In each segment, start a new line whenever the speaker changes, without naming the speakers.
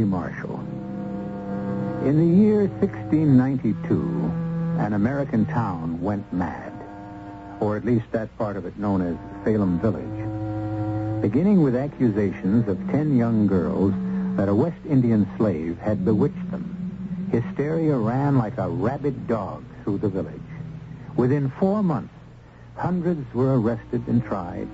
Marshall. In the year 1692, an American town went mad, or at least that part of it known as Salem Village, beginning with accusations of ten young girls that a West Indian slave had bewitched them. Hysteria ran like a rabid dog through the village. Within four months, hundreds were arrested and tried,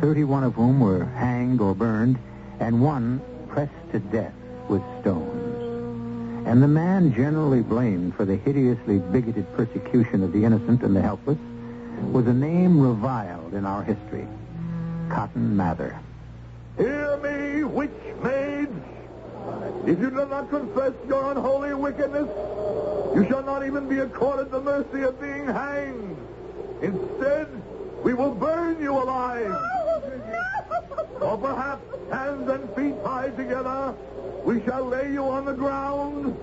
31 of whom were hanged or burned, and one pressed to death with stones. And the man generally blamed for the hideously bigoted persecution of the innocent and the helpless was a name reviled in our history Cotton Mather.
Hear me, witch maids. If you do not confess your unholy wickedness, you shall not even be accorded the mercy of being hanged. Instead, we will burn you alive. Oh, or perhaps, hands and feet tied together, we shall lay you on the ground,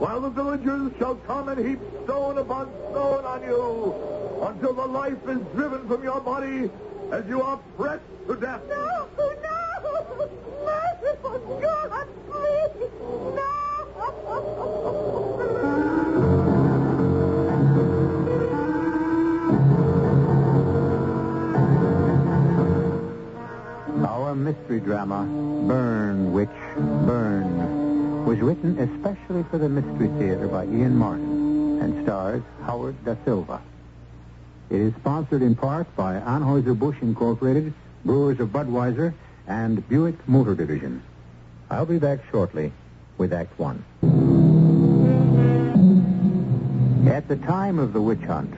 while the villagers shall come and heap stone upon stone on you, until the life is driven from your body as you are pressed to death.
No, no! Merciful God, please! No!
Our mystery drama, Burn, Witch, Burn, was written especially for the Mystery Theater by Ian Martin and stars Howard Da Silva. It is sponsored in part by Anheuser-Busch Incorporated, Brewers of Budweiser, and Buick Motor Division. I'll be back shortly with Act One. At the time of the witch hunt,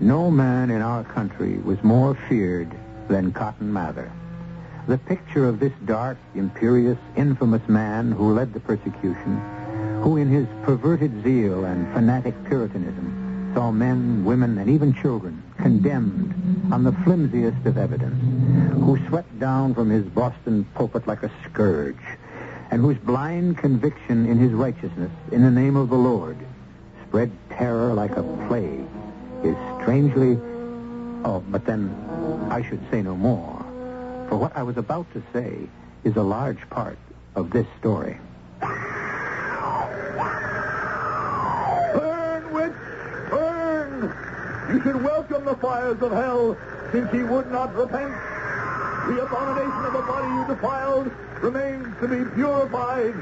no man in our country was more feared than Cotton Mather. The picture of this dark, imperious, infamous man who led the persecution, who in his perverted zeal and fanatic puritanism saw men, women, and even children condemned on the flimsiest of evidence, who swept down from his Boston pulpit like a scourge, and whose blind conviction in his righteousness in the name of the Lord spread terror like a plague, is strangely... Oh, but then I should say no more. For what I was about to say is a large part of this story.
Burn, witch, burn! You should welcome the fires of hell, since he would not repent. The abomination of the body you defiled remains to be purified,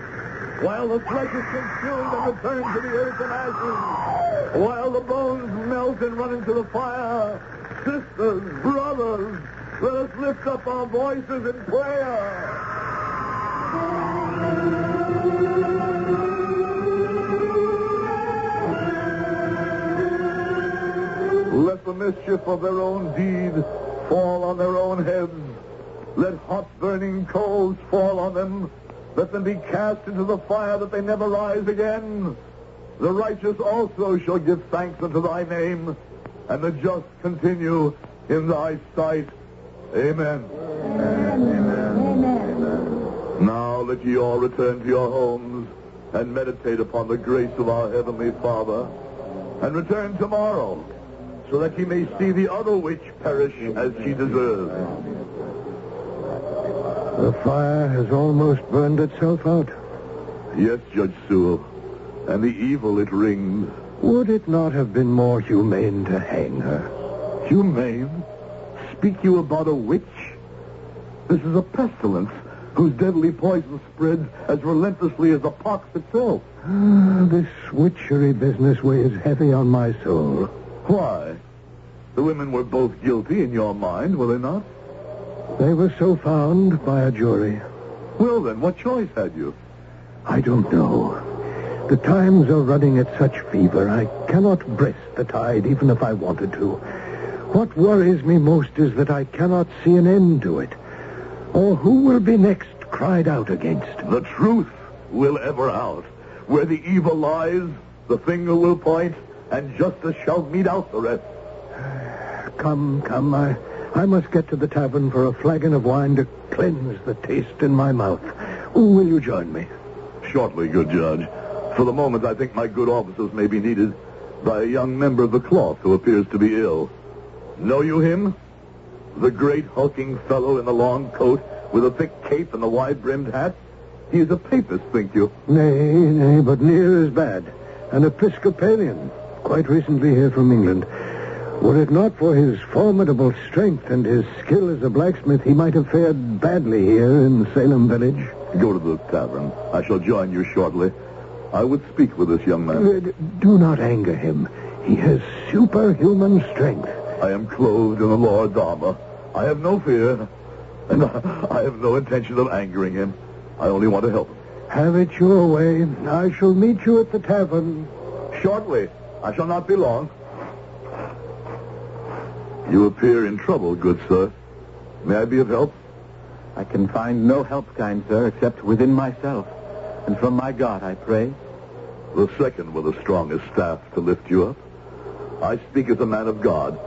while the flesh is consumed and returned to the earth in ashes, while the bones melt and run into the fire. Sisters, brothers, let us lift up our voices in prayer. Let the mischief of their own deed fall on their own heads. Let hot burning coals fall on them. Let them be cast into the fire that they never rise again. The righteous also shall give thanks unto thy name, and the just continue in thy sight. Amen.
Amen.
Now let ye all return to your homes and meditate upon the grace of our Heavenly Father, and return tomorrow, so that ye may see the other witch perish as she deserves.
The fire has almost burned itself out.
Yes, Judge Sewell, and the evil it wringed.
Would it not have been more humane to hang her?
Humane? Speak you about a witch? This is a pestilence whose deadly poison spreads as relentlessly as the pox itself.
Ah, this witchery business weighs heavy on my soul.
Why? The women were both guilty in your mind, were they not?
They were so found by a jury.
Well, then, what choice had you?
I don't know. The times are running at such fever, I cannot breast the tide even if I wanted to. What worries me most is that I cannot see an end to it. Or who will be next cried out against?
The truth will ever out. Where the evil lies, the finger will point, and justice shall mete out the rest.
Come, come, I, I must get to the tavern for a flagon of wine to cleanse the taste in my mouth. Will you join me?
Shortly, good judge. For the moment, I think my good offices may be needed by a young member of the cloth who appears to be ill. Know you him? The great hulking fellow in the long coat with a thick cape and the wide-brimmed hat? He is a papist, think you?
Nay, nay, but near as bad. An Episcopalian, quite recently here from England. Were it not for his formidable strength and his skill as a blacksmith, he might have fared badly here in Salem village.
Go to the tavern. I shall join you shortly. I would speak with this young man.
Uh, Do not anger him. He has superhuman strength.
I am clothed in the Lord's armor. I have no fear, and I have no intention of angering him. I only want to help him.
Have it your way. I shall meet you at the tavern.
Shortly. I shall not be long. You appear in trouble, good sir. May I be of help?
I can find no help, kind sir, except within myself. And from my God, I pray.
The second with the strongest staff to lift you up. I speak as a man of God,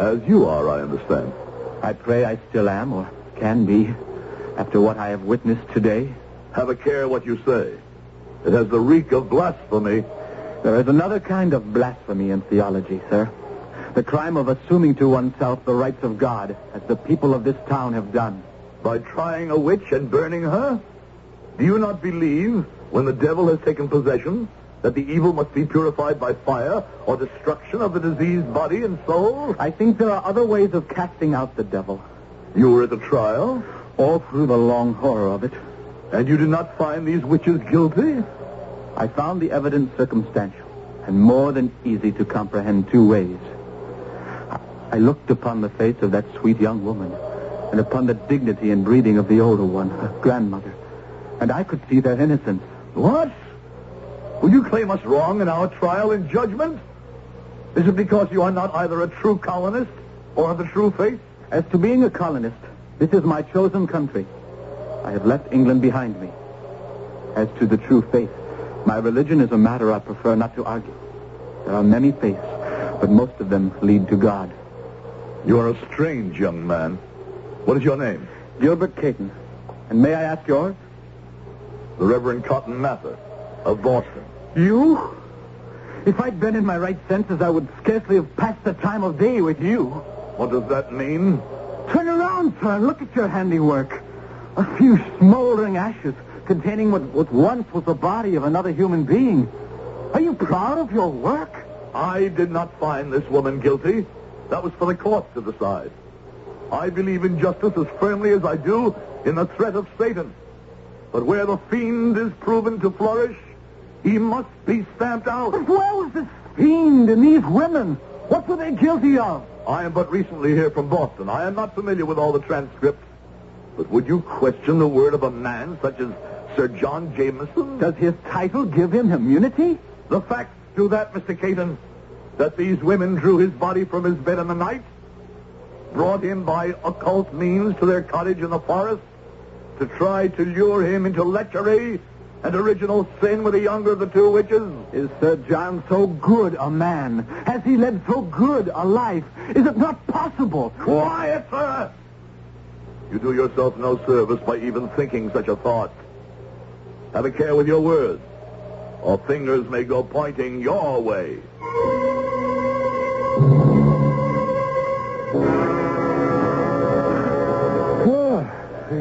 as you are, I understand.
I pray I still am, or can be, after what I have witnessed today.
Have a care what you say. It has the reek of blasphemy.
There is another kind of blasphemy in theology, sir. The crime of assuming to oneself the rights of God, as the people of this town have done.
By trying a witch and burning her? Do you not believe, when the devil has taken possession, that the evil must be purified by fire or destruction of the diseased body and soul?
I think there are other ways of casting out the devil.
You were at the trial,
All through the long horror of it,
and you did not find these witches guilty?
I found the evidence circumstantial and more than easy to comprehend two ways. I looked upon the face of that sweet young woman and upon the dignity and breeding of the older one, her grandmother, and I could see their innocence.
What? Will you claim us wrong in our trial and judgment? Is it because you are not either a true colonist or of the true faith?
As to being a colonist, this is my chosen country. I have left England behind me. As to the true faith, my religion is a matter I prefer not to argue. There are many faiths, but most of them lead to God.
You are a strange young man. What is your name?
Gilbert Caton. And may I ask yours?
The Reverend Cotton Mather of Boston.
You? If I'd been in my right senses, I would scarcely have passed the time of day with you.
What does that mean?
Turn around, sir, and look at your handiwork. A few smoldering ashes containing what, what once was the body of another human being. Are you proud of your work?
I did not find this woman guilty. That was for the court to decide. I believe in justice as firmly as I do in the threat of Satan. But where the fiend is proven to flourish, he must be stamped out.
But where was this fiend and these women? What were they guilty of?
I am but recently here from Boston. I am not familiar with all the transcripts. But would you question the word of a man such as Sir John Jameson?
Does his title give him immunity?
The facts do that, Mr. Caton. That these women drew his body from his bed in the night, brought him by occult means to their cottage in the forest to try to lure him into lechery and original sin with the younger of the two witches.
Is Sir John so good a man? Has he led so good a life? Is it not possible?
Quiet, sir! You do yourself no service by even thinking such a thought. Have a care with your words, or fingers may go pointing your way.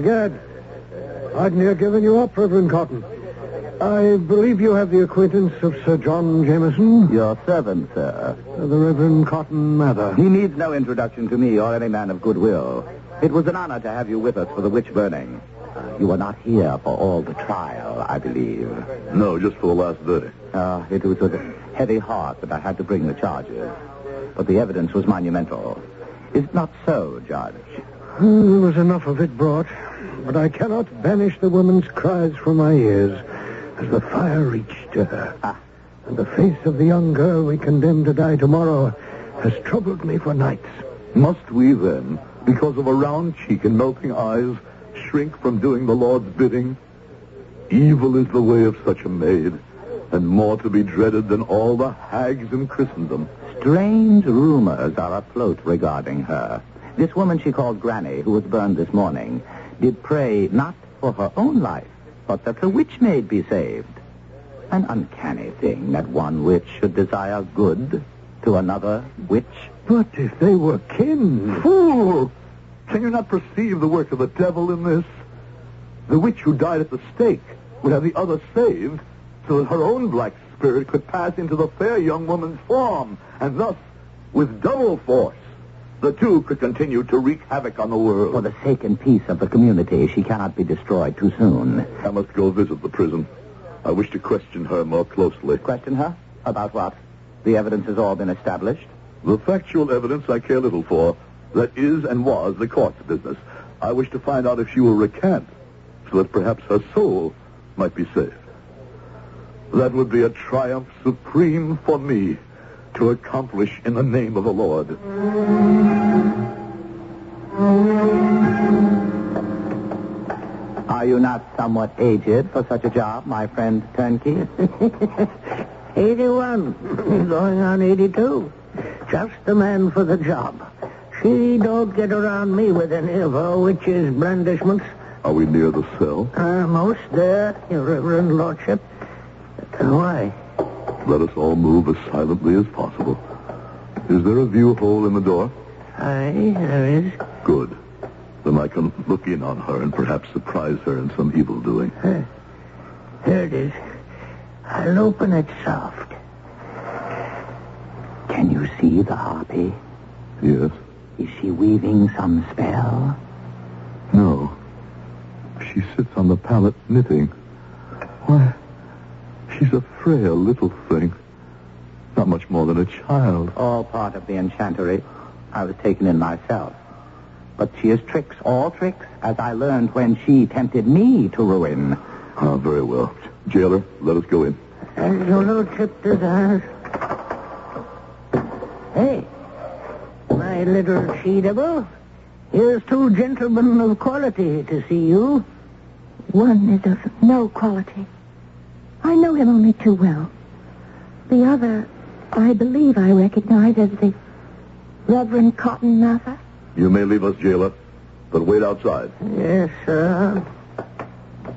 Gad. I'd near given you up, Reverend Cotton. I believe you have the acquaintance of Sir John Jameson,
Your servant, sir.
Uh, the Reverend Cotton Mather.
He needs no introduction to me or any man of goodwill. It was an honor to have you with us for the witch burning. Uh, you were not here for all the trial, I believe.
No, just for the last day.
Uh, it was with a heavy heart that I had to bring the charges. But the evidence was monumental. Is it not so, Judge?
Uh, there was enough of it brought, but I cannot banish the woman's cries from my ears as the fire reached to her.
Ah.
And the face of the young girl we condemn to die tomorrow has troubled me for nights.
Must we then, because of a round cheek and melting eyes, shrink from doing the Lord's bidding? Evil is the way of such a maid, and more to be dreaded than all the hags in Christendom.
Strange rumors are afloat regarding her. This woman she called Granny, who was burned this morning, did pray not for her own life, but that the witch maid be saved. An uncanny thing that one witch should desire good to another witch.
But if they were kin.
Fool! Can you not perceive the work of the devil in this? The witch who died at the stake would have the other saved so that her own black spirit could pass into the fair young woman's form, and thus, with double force, the two could continue to wreak havoc on the world.
For the sake and peace of the community, she cannot be destroyed too soon.
I must go visit the prison. I wish to question her more closely.
Question her? About what? The evidence has all been established.
The factual evidence I care little for. That is and was the court's business. I wish to find out if she will recant, so that perhaps her soul might be saved. That would be a triumph supreme for me to accomplish in the name of the Lord.
Are you not somewhat aged for such a job, my friend Turnkey?
81, going on 82. Just the man for the job. She don't get around me with any of her witch's blandishments.
Are we near the cell?
Almost there, your reverend lordship. Why?
Let us all move as silently as possible. Is there a view hole in the door?
Aye, there is.
Good. Then I can look in on her and perhaps surprise her in some evil doing.
There it is. I'll open it soft.
Can you see the harpy?
Yes?
Is she weaving some spell?
No. She sits on the pallet knitting. Why, she's a frail little thing. Not much more than a child.
All part of the enchantery. I was taken in myself. But she is tricks, all tricks, as I learned when she tempted me to ruin.
Ah, very well. Jailer, let us go in.
As your lordship desires. Hey, my little she-devil. Here's two gentlemen of quality to see you.
One is of no quality. I know him only too well. The other, I believe I recognize as the Reverend Cotton Mather.
You may leave us, jailer, but wait outside.
Yes, sir.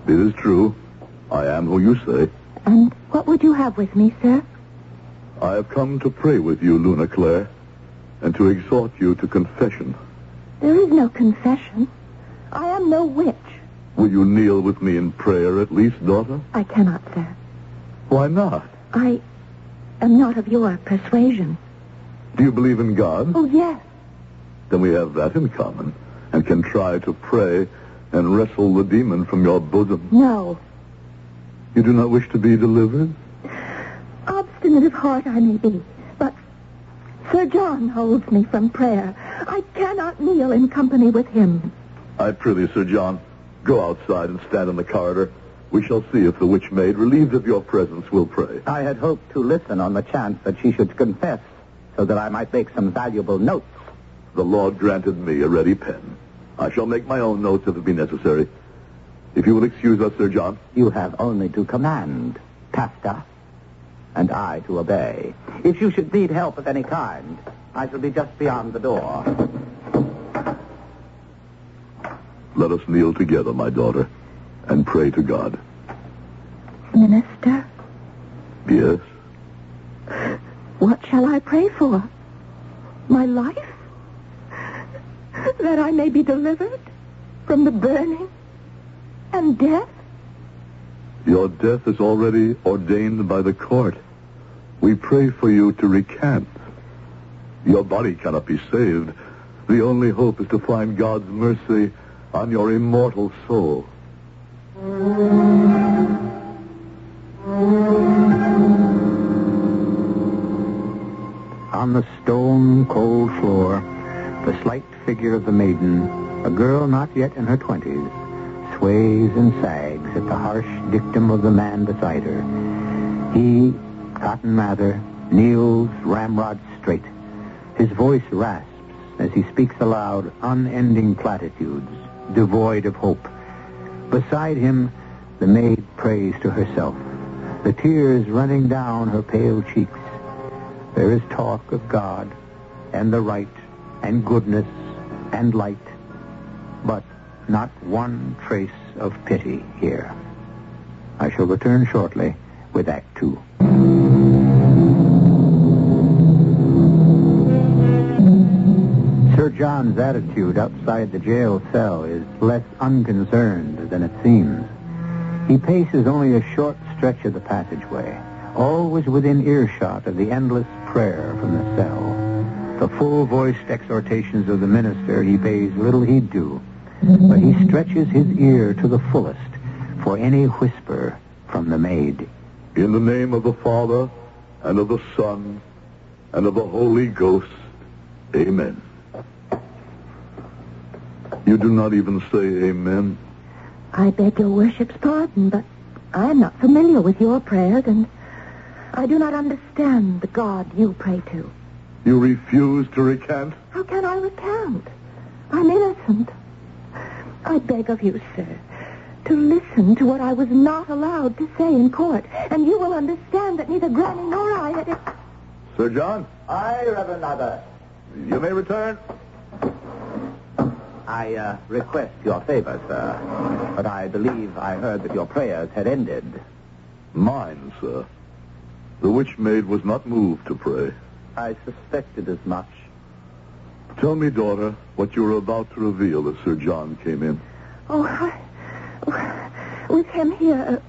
It is true. I am who you say.
And what would you have with me, sir?
I have come to pray with you, Luna Claire, and to exhort you to confession.
There is no confession. I am no witch.
Will you kneel with me in prayer at least, daughter?
I cannot, sir.
Why not?
I am not of your persuasion.
Do you believe in God?
Oh, yes.
Then we have that in common and can try to pray and wrestle the demon from your bosom.
No.
You do not wish to be delivered?
Obstinate of heart I may be, but Sir John holds me from prayer. I cannot kneel in company with him.
I prithee, Sir John, go outside and stand in the corridor. We shall see if the witch maid, relieved of your presence, will pray.
I had hoped to listen on the chance that she should confess so that I might make some valuable notes.
The Lord granted me a ready pen. I shall make my own notes if it be necessary. If you will excuse us, Sir John.
You have only to command, Pastor, and I to obey. If you should need help of any kind, I shall be just beyond the door.
Let us kneel together, my daughter, and pray to God.
Minister,
Yes?
what shall I pray for? My life? That I may be delivered from the burning and death?
Your death is already ordained by the court. We pray for you to recant. Your body cannot be saved. The only hope is to find God's mercy on your immortal soul.
On the stone cold floor, the slight figure of the maiden, a girl not yet in her twenties, sways and sags at the harsh dictum of the man beside her. He, Cotton Mather, kneels ramrod straight. His voice rasps as he speaks aloud unending platitudes, devoid of hope. Beside him, the maid prays to herself, the tears running down her pale cheeks. There is talk of God and the right and goodness and light, but not one trace of pity here. I shall return shortly with Act Two. John's attitude outside the jail cell is less unconcerned than it seems. He paces only a short stretch of the passageway, always within earshot of the endless prayer from the cell. The full-voiced exhortations of the minister he pays little heed to, but he stretches his ear to the fullest for any whisper from the maid.
In the name of the Father, and of the Son, and of the Holy Ghost, amen. You do not even say amen.
I beg your worship's pardon, but I am not familiar with your prayers, and I do not understand the God you pray to.
You refuse to recant?
How can I recant? I'm innocent. I beg of you, sir, to listen to what I was not allowed to say in court, and you will understand that neither Granny nor I had it.
Sir John,
Aye, Reverend Mather.
you may return.
I uh, request your favor, sir. But I believe I heard that your prayers had ended.
Mine, sir. The witch maid was not moved to pray.
I suspected as much.
Tell me, daughter, what you were about to reveal as Sir John came in.
Oh, I, with him here,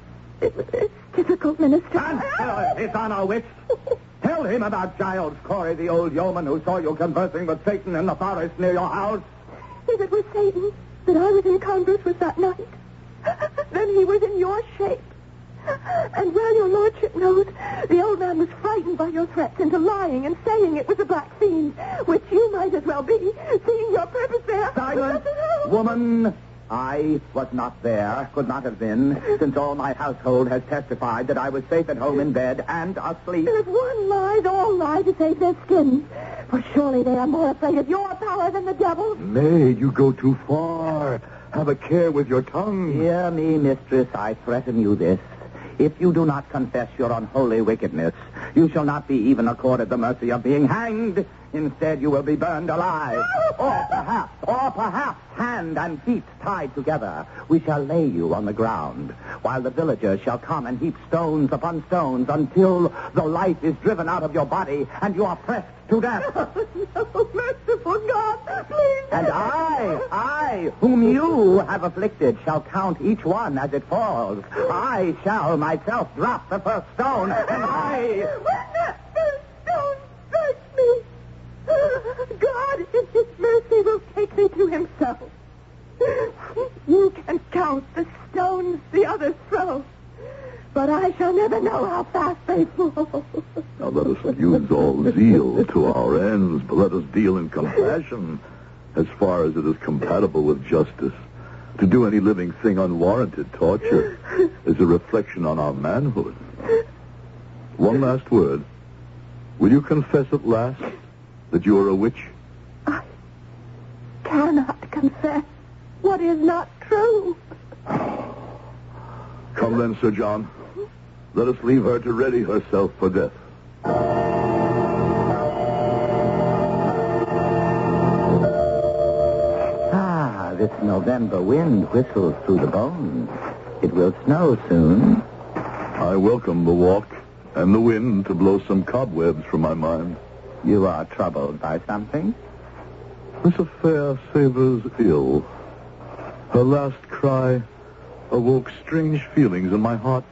uh, it, it's difficult, Minister.
And tell him, his honor witch. Tell him about Giles Corey, the old yeoman who saw you conversing with Satan in the forest near your house.
If it was Satan that I was in converse with that night, then he was in your shape. And well your lordship knows, the old man was frightened by your threats into lying and saying it was a black fiend, which you might as well be, seeing your purpose there.
Silence, woman. I was not there, could not have been, since all my household has testified that I was safe at home in bed and asleep.
There's one lie, all lie to save their skins. For surely they are more afraid of your power than the devil's.
Maid, you go too far. Have a care with your tongue.
Hear me, mistress, I threaten you this. If you do not confess your unholy wickedness, you shall not be even accorded the mercy of being hanged. Instead, you will be burned alive. Or perhaps, or perhaps, hand and feet tied together. We shall lay you on the ground, while the villagers shall come and heap stones upon stones until the life is driven out of your body and you are pressed to death.
no, merciful God, please.
And I, I, whom you have afflicted, shall count each one as it falls. I shall myself drop the first stone, and I...
When that first stone strikes me, God in his mercy will take me to himself. You can count the stones the others throw, but I shall never know how fast they fall.
Now let us use all zeal to our ends, but let us deal in compassion as far as it is compatible with justice. To do any living thing unwarranted torture is a reflection on our manhood. One last word. Will you confess at last that you are a witch?
I cannot confess what is not true.
Come then, Sir John. Let us leave her to ready herself for death.
Ah, this November wind whistles through the bones. It will snow soon.
I welcome the walk and the wind to blow some cobwebs from my mind.
You are troubled by something?
This affair savors ill. Her last cry awoke strange feelings, and my heart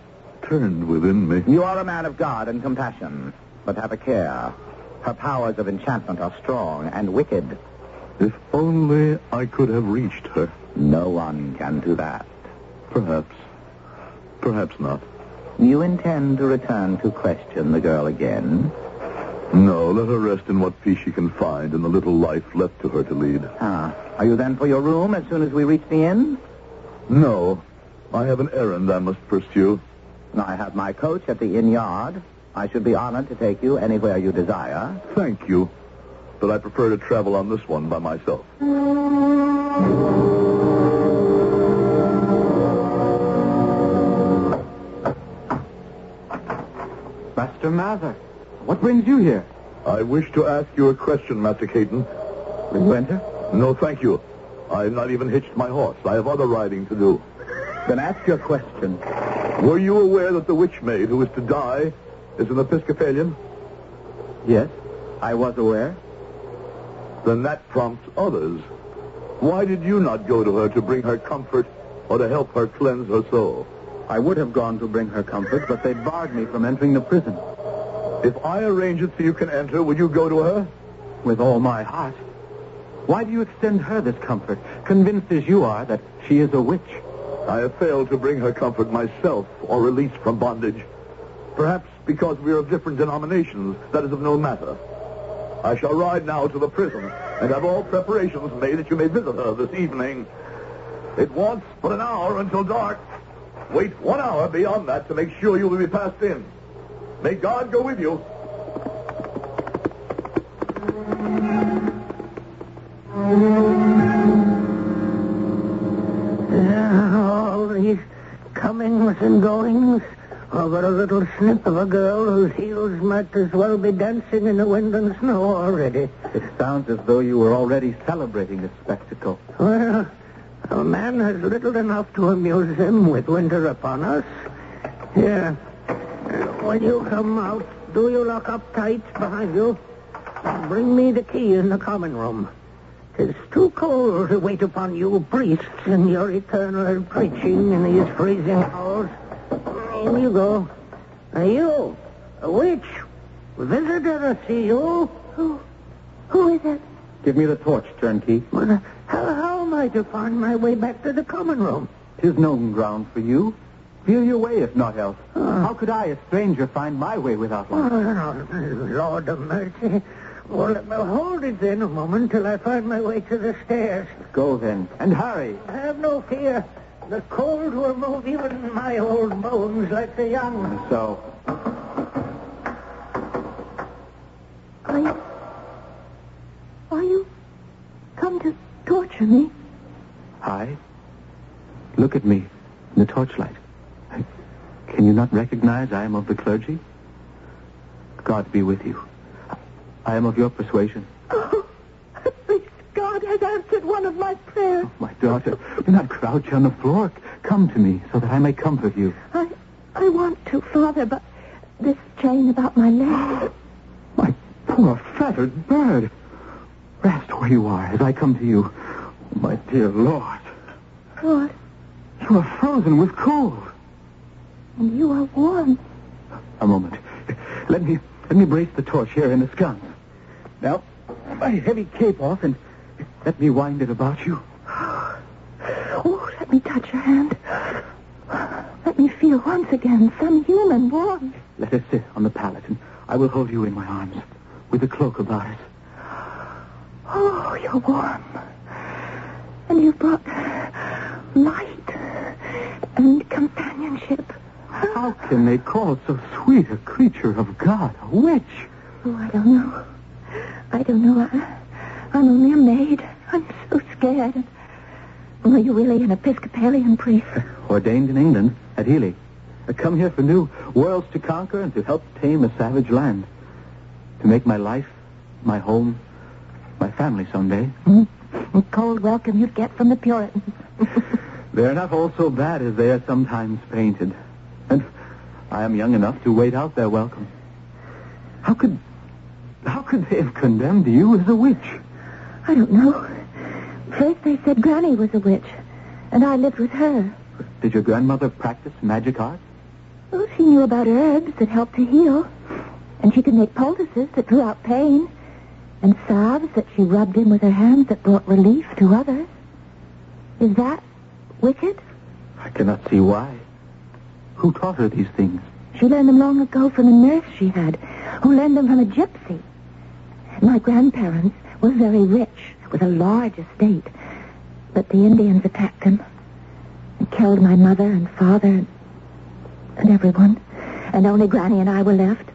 turned within me.
You are a man of God and compassion, but have a care. Her powers of enchantment are strong and wicked.
If only I could have reached her.
No one can do that.
Perhaps. Perhaps not.
You intend to return to question the girl again?
No, let her rest in what peace she can find in the little life left to her to lead.
Ah, are you then for your room as soon as we reach the inn?
No, I have an errand I must pursue.
I have my coach at the inn yard. I should be honored to take you anywhere you desire.
Thank you, but I prefer to travel on this one by myself.
Master Mather, what brings you here?
I wish to ask you a question, Master Caton.
Will you enter?
No, thank you. I have not even hitched my horse. I have other riding to do.
Then ask your question.
Were you aware that the witch maid who is to die is an Episcopalian?
Yes, I was aware.
Then that prompts others. Why did you not go to her to bring her comfort or to help her cleanse her soul?
I would have gone to bring her comfort, but they barred me from entering the prison.
If I arrange it so you can enter, will you go to her?
With all my heart. Why do you extend her this comfort, convinced as you are that she is a witch?
I have failed to bring her comfort myself or release from bondage. Perhaps because we are of different denominations, that is of no matter. I shall ride now to the prison and have all preparations made that you may visit her this evening. It wants but an hour until dark. Wait one hour beyond that to make sure you will be passed in. May God go with you.
All these comings and goings over a little snip of a girl whose heels might as well be dancing in the wind and snow already.
It sounds as though you were already celebrating this spectacle.
Well, a man has little enough to amuse him with winter upon us. Here, when you come out, do you lock up tight behind you? Bring me the key in the common room. It's too cold to wait upon you priests in your eternal preaching in these freezing hours. In you go. Are you? A witch? Visitor to see you?
Who? Who is it?
Give me the torch, turnkey.
Well, how, how am I to find my way back to the common room?
Tis known ground for you. Feel your way, if not else.
Ah.
How could I, a stranger, find my way without
Oh,
one?
no, Lord of mercy. Well, well, hold it then a moment till I find my way to the stairs.
Go then, and hurry.
Have no fear. The cold will move even my old bones like the young.
So,
Are you... Are you come to torture me?
I? Look at me in the torchlight. Can you not recognize I am of the clergy? God be with you. I am of your persuasion.
Oh, at least God has answered one of my prayers.
Oh, my daughter, do not crouch on the floor. Come to me so that I may comfort you.
I, I want to, Father, but this chain about my leg.
My poor feathered bird. Rest where you are as I come to you. My dear Lord,
What?
you are frozen with cold.
And you are warm.
A moment. Let me let me brace the torch here in the sconce. Now, my heavy cape off and let me wind it about you.
Oh, let me touch your hand. Let me feel once again some human warmth.
Let us sit on the pallet and I will hold you in my arms with a cloak about us.
Oh, you're warm. And you've brought light and companionship.
How can they call so sweet a creature of God a witch?
Oh, I don't know. I don't know. I, I'm only a maid. I'm so scared. Are you really an Episcopalian priest?
Ordained in England at Ely. I come here for new worlds to conquer and to help tame a savage land. To make my life, my home, my family someday.
Hmm? A cold welcome you'd get from the Puritans.
They're not all so bad as they are sometimes painted. And I am young enough to wait out their welcome. How could how could they have condemned you as a witch?
I don't know. First they said Granny was a witch, and I lived with her.
Did your grandmother practice magic arts?
Well, she knew about herbs that helped to heal, and she could make poultices that drew out pain, and salves that she rubbed in with her hands that brought relief to others. Is that wicked?
I cannot see why. Who taught her these things?
She learned them long ago from a nurse she had, who learned them from a gypsy. My grandparents were very rich, with a large estate, but the Indians attacked them and killed my mother and father and, and everyone, and only Granny and I were left.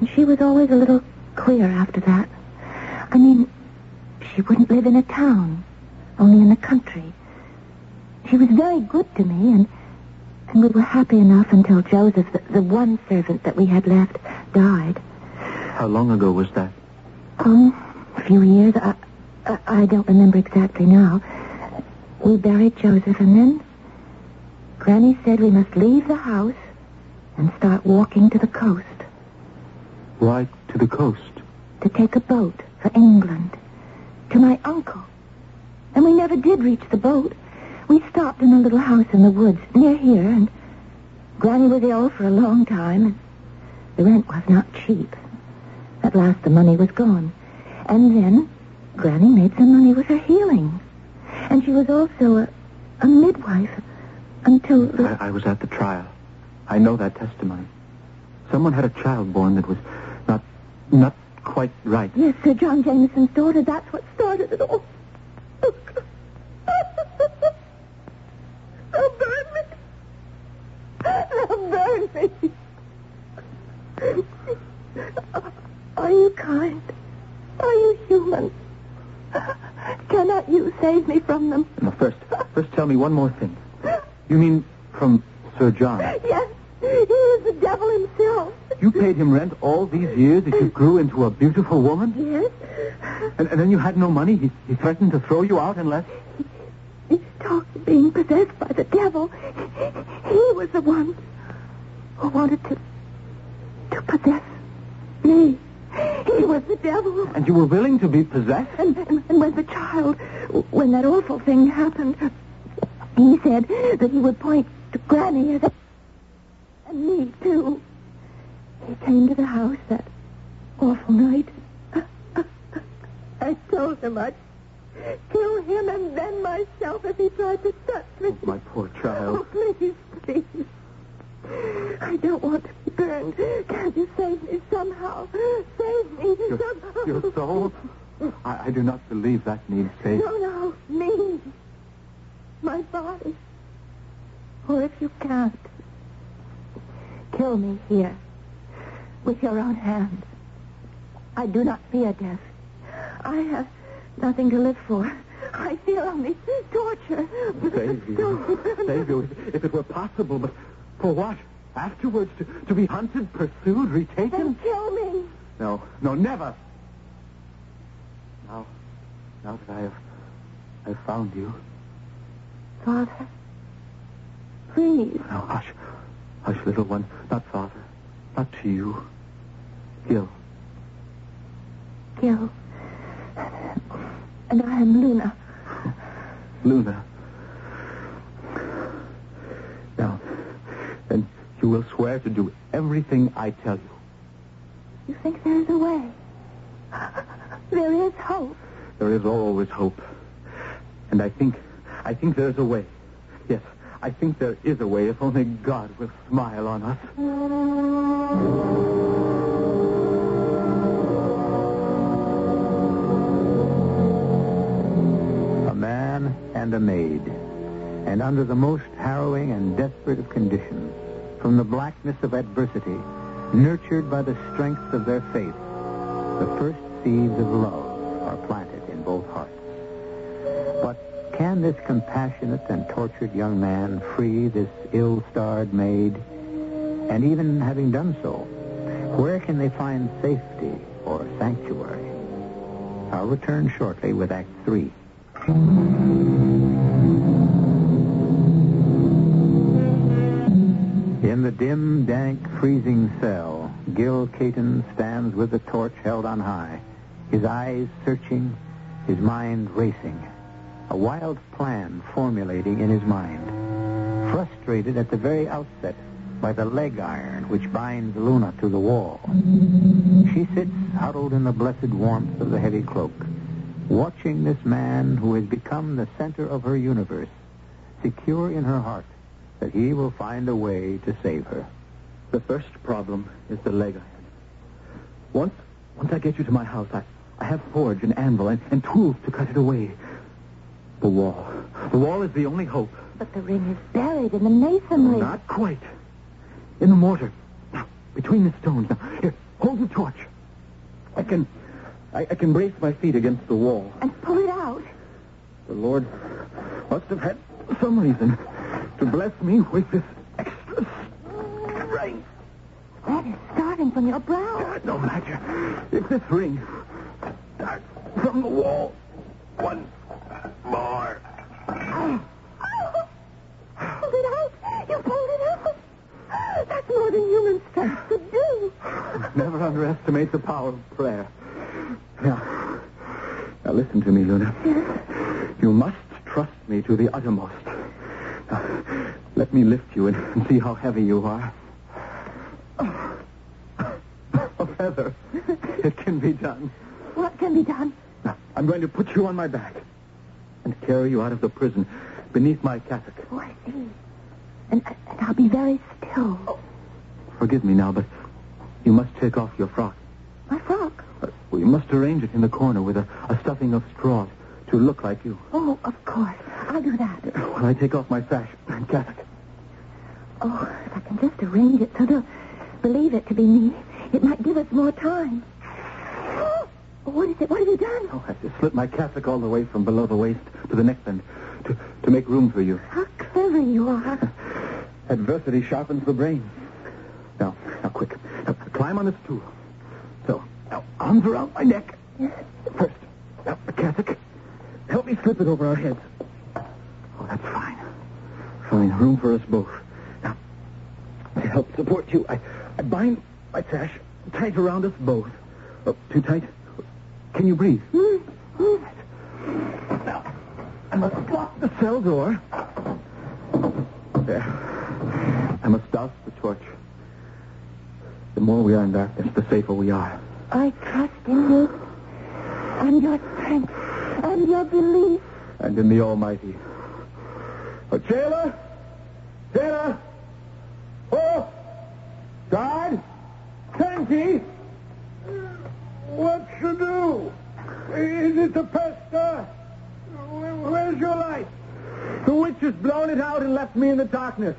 And she was always a little queer after that. I mean, she wouldn't live in a town, only in the country. She was very good to me, and and we were happy enough until Joseph, the, the one servant that we had left, died.
How long ago was that?
Um, a few years. I, I, I don't remember exactly now. We buried Joseph, and then Granny said we must leave the house and start walking to the coast
Why to the coast?
to take a boat for England to my uncle. And we never did reach the boat. We stopped in a little house in the woods near here, and Granny was ill for a long time, and the rent was not cheap. At last the money was gone. And then Granny made some money with her healing. And she was also a, a midwife until the...
I, I was at the trial. I know that testimony. Someone had a child born that was not not quite right.
Yes, Sir John Jameson's daughter. That's what started it all. They'll burn me. They'll burn me. Are you kind? Are you human? Cannot you save me from them?
No, first, first tell me one more thing. You mean from Sir John?
Yes, he is the devil himself.
You paid him rent all these years that you grew into a beautiful woman?
Yes?
And, and then you had no money? He, he threatened to throw you out unless...
He talked of being possessed by the devil. He was the one who wanted to to possess me. He was the devil.
And you were willing to be possessed?
And, and, and when the child, when that awful thing happened, he said that he would point to Granny as a... And me, too. He came to the house that awful night. I told him I'd kill him and then myself if he tried to touch me.
Oh, my poor child.
Oh, please, please. I don't want to be burned. Can't you save me somehow? Save me
Your,
somehow.
your soul? I, I do not believe that needs saving.
No, no. My body. Or if you can't, kill me here with your own hands. I do not fear death. I have nothing to live for. I feel only torture.
Save you. Save you if, if it were possible, but for what? Afterwards, to, to be hunted, pursued, retaken?
Then kill me.
No, no, never. Now, now that I have, I've found you.
Father, please.
Now, hush, hush, little one. Not father, not to you. Gil.
Gil. And I am Luna.
Luna. Now, then you will swear to do everything I tell you.
You think there is a way? There is hope.
There is always hope. And I think, I think there's a way. Yes, I think there is a way if only God will smile on us. A man and a maid. And under the most harrowing and desperate of conditions, from the blackness of adversity, nurtured by the strength of their faith, the first seeds of love are planted in both hearts. Can this compassionate and tortured young man free this ill-starred maid? And even having done so, where can they find safety or sanctuary? I'll return shortly with Act Three. In the dim, dank, freezing cell, Gil Caton stands with the torch held on high, his eyes searching, his mind racing, a wild plan formulating in his mind. Frustrated at the very outset by the leg iron which binds Luna to the wall, she sits huddled in the blessed warmth of the heavy cloak, watching this man who has become the center of her universe, secure in her heart that he will find a way to save her. The first problem is the leg iron. Once, once I get you to my house, I, I have forge and anvil and, and tools to cut it away. The wall. The wall is the only hope.
But the ring is buried in the masonry.
Not quite. In the mortar. Now, between the stones. Now, here, hold the torch. I can, I, I can brace my feet against the wall.
And pull it out.
The Lord must have had some reason to bless me with this extra strength.
That is starting from your brow.
No matter. If this ring starts from the wall once more.
Pulled it out. You pulled it out. That's more than human strength could do.
Never underestimate the power of prayer. Now, now listen to me, Luna. You must trust me to the uttermost.
Let me lift you and, see how heavy you are. Oh, Heather, it can be done.
What can be done?
Now, I'm going to put you on my back and carry you out of the prison beneath my cassock.
Oh, I see. And, and I'll be very still. Oh.
Forgive me now, but you must take off your frock.
My frock.
Uh, We must arrange it in the corner with a, a stuffing of straw to look like you.
Oh, of course. I'll do that.
When I take off my sash and cassock,
Oh, if I can just arrange it so they'll believe it to be me, it might give us more time. Oh, what is it? What have you done?
oh, I just slip my cassock all the way from below the waist to the neckband to, to make room for you.
How clever you are.
Adversity sharpens the brain. Now, now, quick. Now, climb on this stool. So, now, arms around my neck. First, now, the cassock. Help me slip it over our heads. Oh, that's fine. Fine. Room for us both. Now, to help support you, I, I bind my sash tight around us both. Oh, too tight? Can you breathe? Now, I must lock the cell door. There. I must douse. The more we are in darkness, the safer we are.
I trust in you and your strength and your belief.
And in the Almighty. A jailer? Jailer? Oh! Guard? Sentry?
What to do? Is it the pest, uh? Where's your light?
The witch has blown it out and left me in the darkness.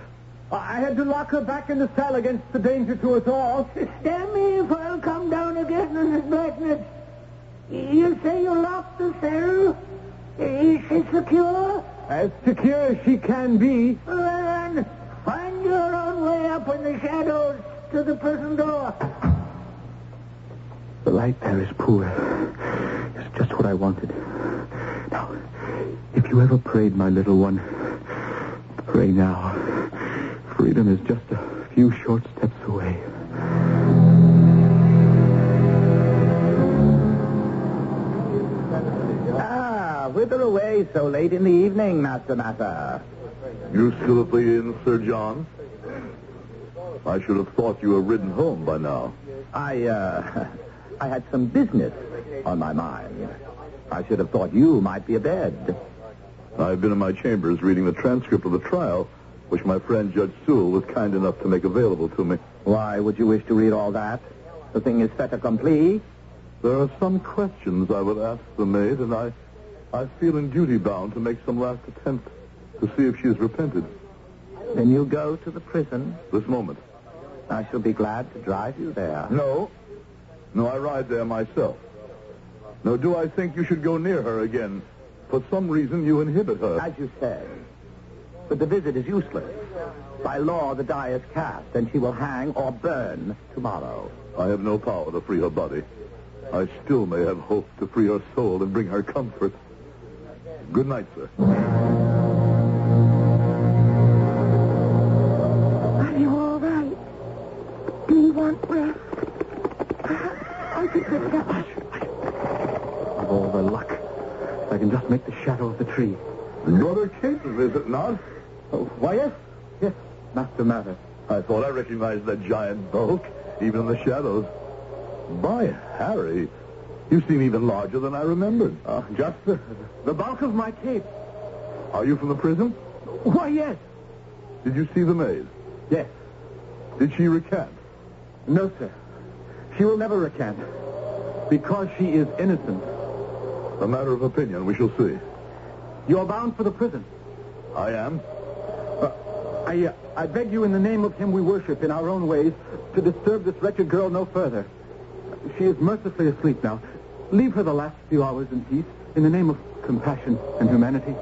I had to lock her back in the cell against the danger to us all.
Stand me if I'll come down again in this blackness. You say you locked the cell? Is she secure?
As secure as she can be.
Well, then, find your own way up in the shadows to the prison door.
The light there is poor. It's just what I wanted. Now, if you ever prayed, my little one, pray now. Freedom is just a few short steps away.
Ah, whither away so late in the evening, Master Mather?
You still at the inn, Sir John? I should have thought you were ridden home by now.
I, uh, I had some business on my mind. I should have thought you might be abed.
I've been in my chambers reading the transcript of the trial, which my friend Judge Sewell was kind enough to make available to me.
Why would you wish to read all that? The thing is fait accompli.
There are some questions I would ask the maid, and I, I feel in duty bound to make some last attempt to see if she has repented.
Then you go to the prison.
This moment.
I shall be glad to drive you there.
No. No, I ride there myself. Nor do I think you should go near her again. For some reason, you inhibit her.
As you said. But the visit is useless. By law, the die is cast, and she will hang or burn tomorrow.
I have no power to free her body. I still may have hope to free her soul and bring her comfort. Good night, sir.
Are you all right? Do you want rest? I could sit down.
Of all the luck. I can just make the shadow of the tree.
Brother Caton, is it not?
Oh, why, yes. Yes, Master Mather.
I thought I recognized that giant bulk, even in the shadows. By Harry, you seem even larger than I remembered.
Uh, just the, the bulk of my cape.
Are you from the prison?
Why, yes.
Did you see the maid?
Yes.
Did she recant?
No, sir. She will never recant. Because she is innocent.
A matter of opinion, we shall see.
You're bound for the prison.
I am.
I, uh, I beg you in the name of him we worship in our own ways to disturb this wretched girl no further. She is mercifully asleep now. Leave her the last few hours in peace in the name of compassion and humanity.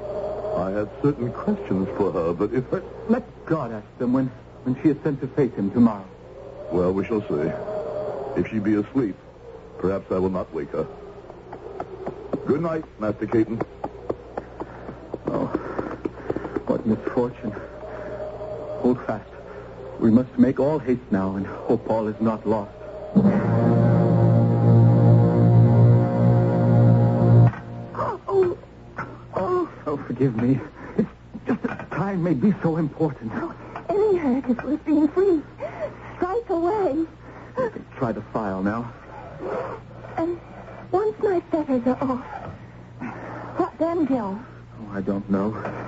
I had certain questions for her, but if I...
Let God ask them when, when she is sent to face him tomorrow.
Well, we shall see. If she be asleep, perhaps I will not wake her. Good night, Master Caton.
Oh, what misfortune. Hold fast. We must make all haste now and hope all is not lost.
Oh, oh,
Oh, forgive me. It's just that crime may be so important.
Oh, any hurt is worth being free. Strike away.
Try the file now.
And once my fetters are off, what then, Gil?
Oh, I don't know.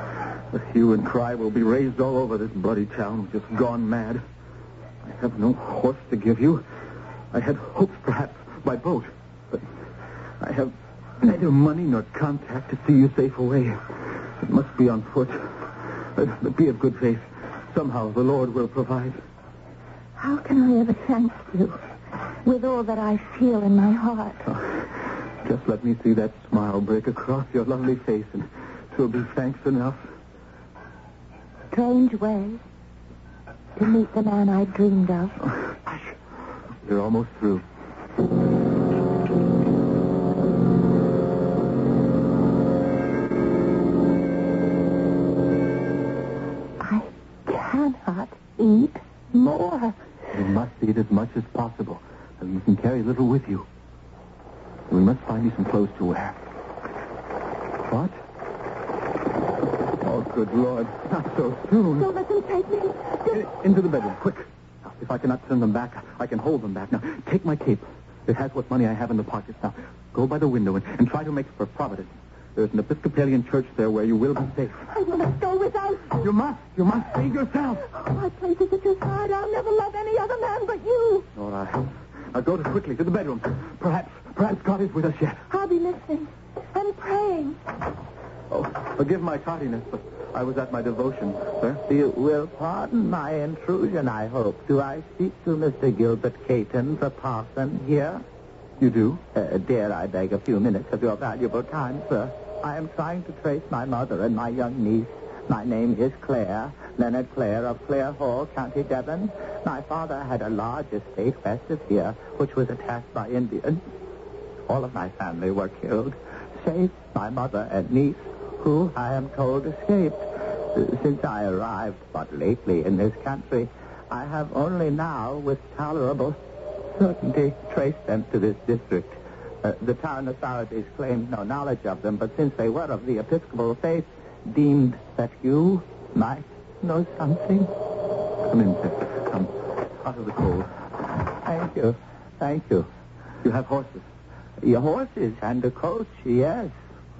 The hue and cry will be raised all over this bloody town, just gone mad. I have no horse to give you. I had hopes, perhaps, by boat. But I have neither money nor contact to see you safe away. It must be on foot. But be of good faith. Somehow the Lord will provide.
How can I ever thank you with all that I feel in my heart?
Oh, just let me see that smile break across your lovely face, and twill be thanks enough.
Strange way to meet the man I dreamed of.
Hush. You're almost through.
I cannot eat more.
You must eat as much as possible, so you can carry little with you. We must find you some clothes to wear. What? Good Lord. Not so soon.
Don't let them take me.
In- Into the bedroom, quick. Now, If I cannot send them back, I can hold them back. Now, take my cape. It has what money I have in the pockets. Now, go by the window and, and try to make for Providence. There's an Episcopalian church there where you will be safe.
I will not go without you.
You must. You must save yourself.
Oh, my place is at your side. I'll never love any other man but you.
Nora, now go to quickly to the bedroom. Perhaps, perhaps God is with us yet.
I'll be listening and praying.
Oh, forgive my tardiness, but I was at my devotion, sir.
You will pardon my intrusion, I hope. Do I speak to Mr. Gilbert Caton, the parson, here?
You do?
Uh, dare I beg a few minutes of your valuable time, sir? I am trying to trace my mother and my young niece. My name is Clare, Leonard Clare of Clare Hall, County Devon. My father had a large estate west of here, which was attacked by Indians. All of my family were killed, save my mother and niece, who, I am told, escaped. Since I arrived but lately in this country, I have only now, with tolerable certainty, traced them to this district. Uh, the town authorities claimed no knowledge of them, but since they were of the Episcopal faith, deemed that you might know something.
Come in, sir. Come. Out of the cold.
Thank you. Thank you.
You have horses.
Your horses and a coach, yes.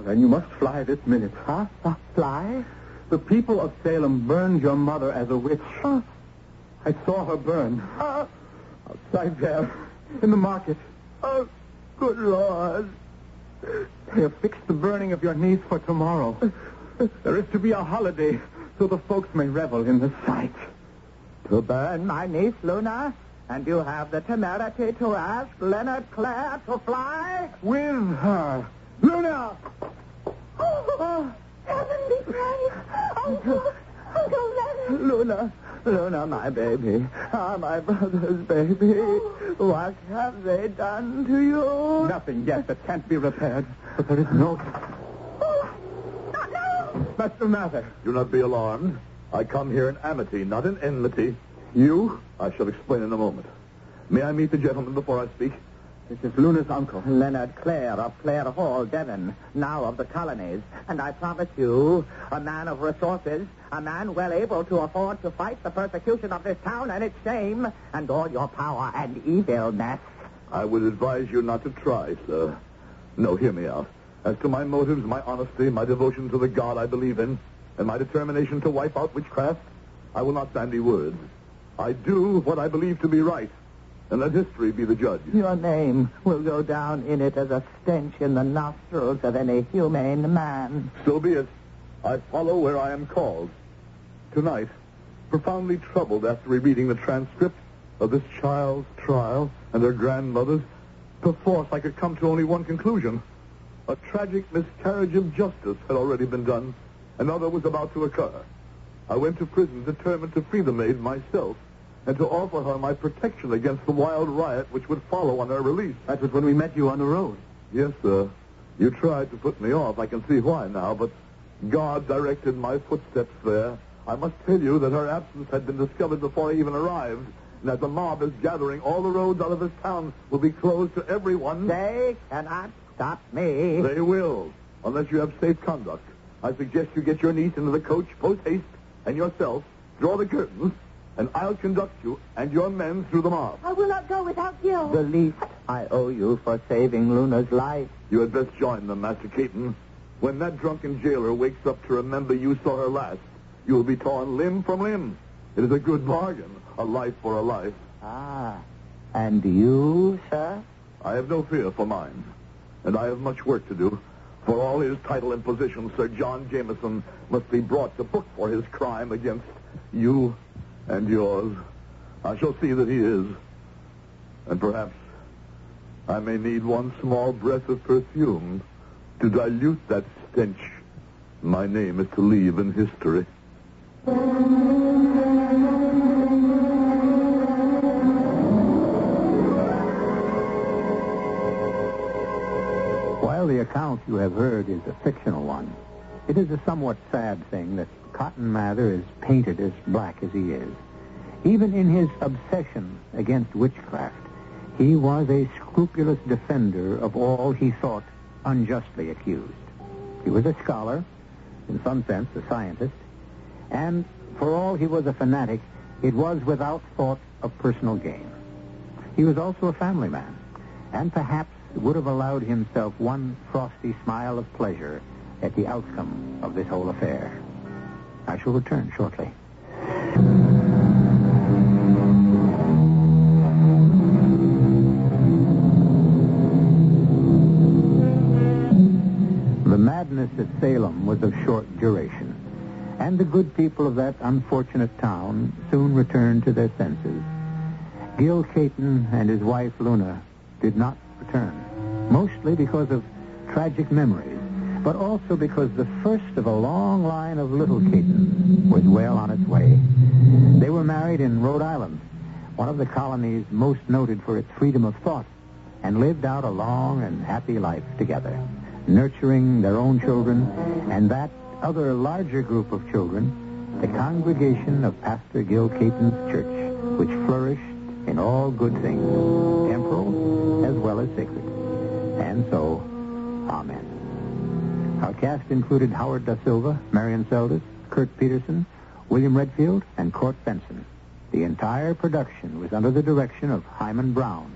Then you must fly this minute.
Huh? Uh, fly?
The people of Salem burned your mother as a witch. I saw her burn. Outside there, in the market.
Oh, good Lord.
They have fixed the burning of your niece for tomorrow. There is to be a holiday, so the folks may revel in the sight.
To burn my niece, Luna? And you have the temerity to ask Leonard Clare to fly?
With her. Luna!
Oh, heaven be praised. Uncle, Uncle Leonard.
Luna, Luna, my baby. Ah, my brother's baby. What have they done to you?
Nothing yet that can't be repaired. But there is no...
Oh, not now.
What's the matter?
Do not be alarmed. I come here in amity, not in enmity.
You?
I shall explain in a moment. May I meet the gentleman before I speak?
This is Luna's uncle.
Leonard Clare of Clare Hall, Devon, now of the colonies. And I promise you, a man of resources, a man well able to afford to fight the persecution of this town and its shame, and all your power and evilness.
I would advise you not to try, sir. No, hear me out. As to my motives, my honesty, my devotion to the God I believe in, and my determination to wipe out witchcraft, I will not bandy words. I do what I believe to be right, and let history be the judge.
Your name will go down in it as a stench in the nostrils of any humane man.
So be it. I follow where I am called. Tonight, profoundly troubled after rereading the transcript of this child's trial and her grandmother's, perforce I could come to only one conclusion. A tragic miscarriage of justice had already been done. Another was about to occur. I went to prison determined to free the maid myself and to offer her my protection against the wild riot which would follow on her release.
That was when we met you on the road.
Yes, sir. You tried to put me off. I can see why now, but God directed my footsteps there. I must tell you that her absence had been discovered before I even arrived, and that the mob is gathering, all the roads out of this town will be closed to everyone.
They cannot stop me.
They will, unless you have safe conduct. I suggest you get your niece into the coach post haste and yourself draw the curtains, and I'll conduct you and your men through the mob.
I will not go without Gil.
The least I owe you for saving Luna's life.
You had best join them, Master Keaton. When that drunken jailer wakes up to remember you saw her last, you will be torn limb from limb. It is a good bargain, a life for a life.
Ah. And you, sir?
I have no fear for mine, and I have much work to do. For all his title and position, Sir John Jameson must be brought to book for his crime against you and yours. I shall see that he is. And perhaps I may need one small breath of perfume to dilute that stench my name is to leave in history.
While the account you have heard is a fictional one, it is a somewhat sad thing that Cotton Mather is painted as black as he is. Even in his obsession against witchcraft, he was a scrupulous defender of all he thought unjustly accused. He was a scholar, in some sense a scientist, and for all he was a fanatic, it was without thought of personal gain. He was also a family man, and perhaps would have allowed himself one frosty smile of pleasure at the outcome of this whole affair. I shall return shortly. The madness at Salem was of short duration, and the good people of that unfortunate town soon returned to their senses. Gil Caton and his wife Luna did not return, mostly because of tragic memories, but also because the first of a long line of little Catons was well on its way. They were married in Rhode Island, one of the colonies most noted for its freedom of thought, and lived out a long and happy life together, nurturing their own children and that other larger group of children, the congregation of Pastor Gil Caton's church, which flourished in all good things, temporal as well as sacred. And so, Amen. Our cast included Howard Da Silva, Marion Seldes, Kurt Peterson, William Redfield, and Court Benson. The entire production was under the direction of Himan Brown.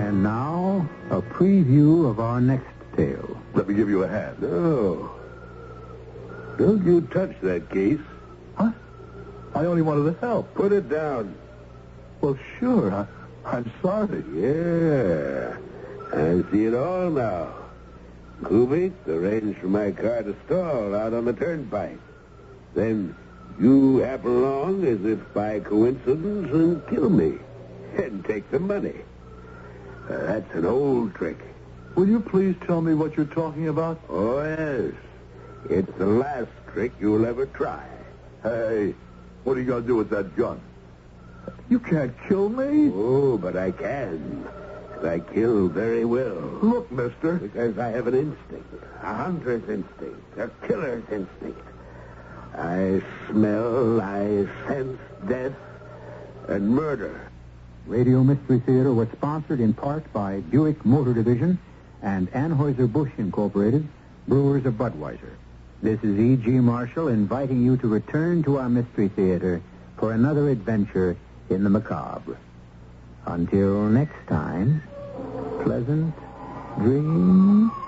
And now, a preview of our next tale.
Let me give you a hand.
No. Don't you touch that case.
Huh? I only wanted to help.
Put it down.
Well, sure. I, I'm sorry.
Yeah. I see it all now. Kubik arranged for my car to stall out on the turnpike. Then you happen along as if by coincidence and kill me. And take the money. Uh, that's an old trick.
Will you please tell me what you're talking about?
Oh, yes. It's the last trick you'll ever try.
Hey, what are you going to do with that gun? You can't kill me.
Oh, but I can. I kill very well.
Look, mister.
Because I have an instinct. A hunter's instinct. A killer's instinct. I smell, I sense death and murder.
Radio Mystery Theater was sponsored in part by Buick Motor Division and Anheuser-Busch Incorporated, brewers of Budweiser. This is E.G. Marshall inviting you to return to our Mystery Theater for another adventure in the macabre. Until next time, pleasant dreams.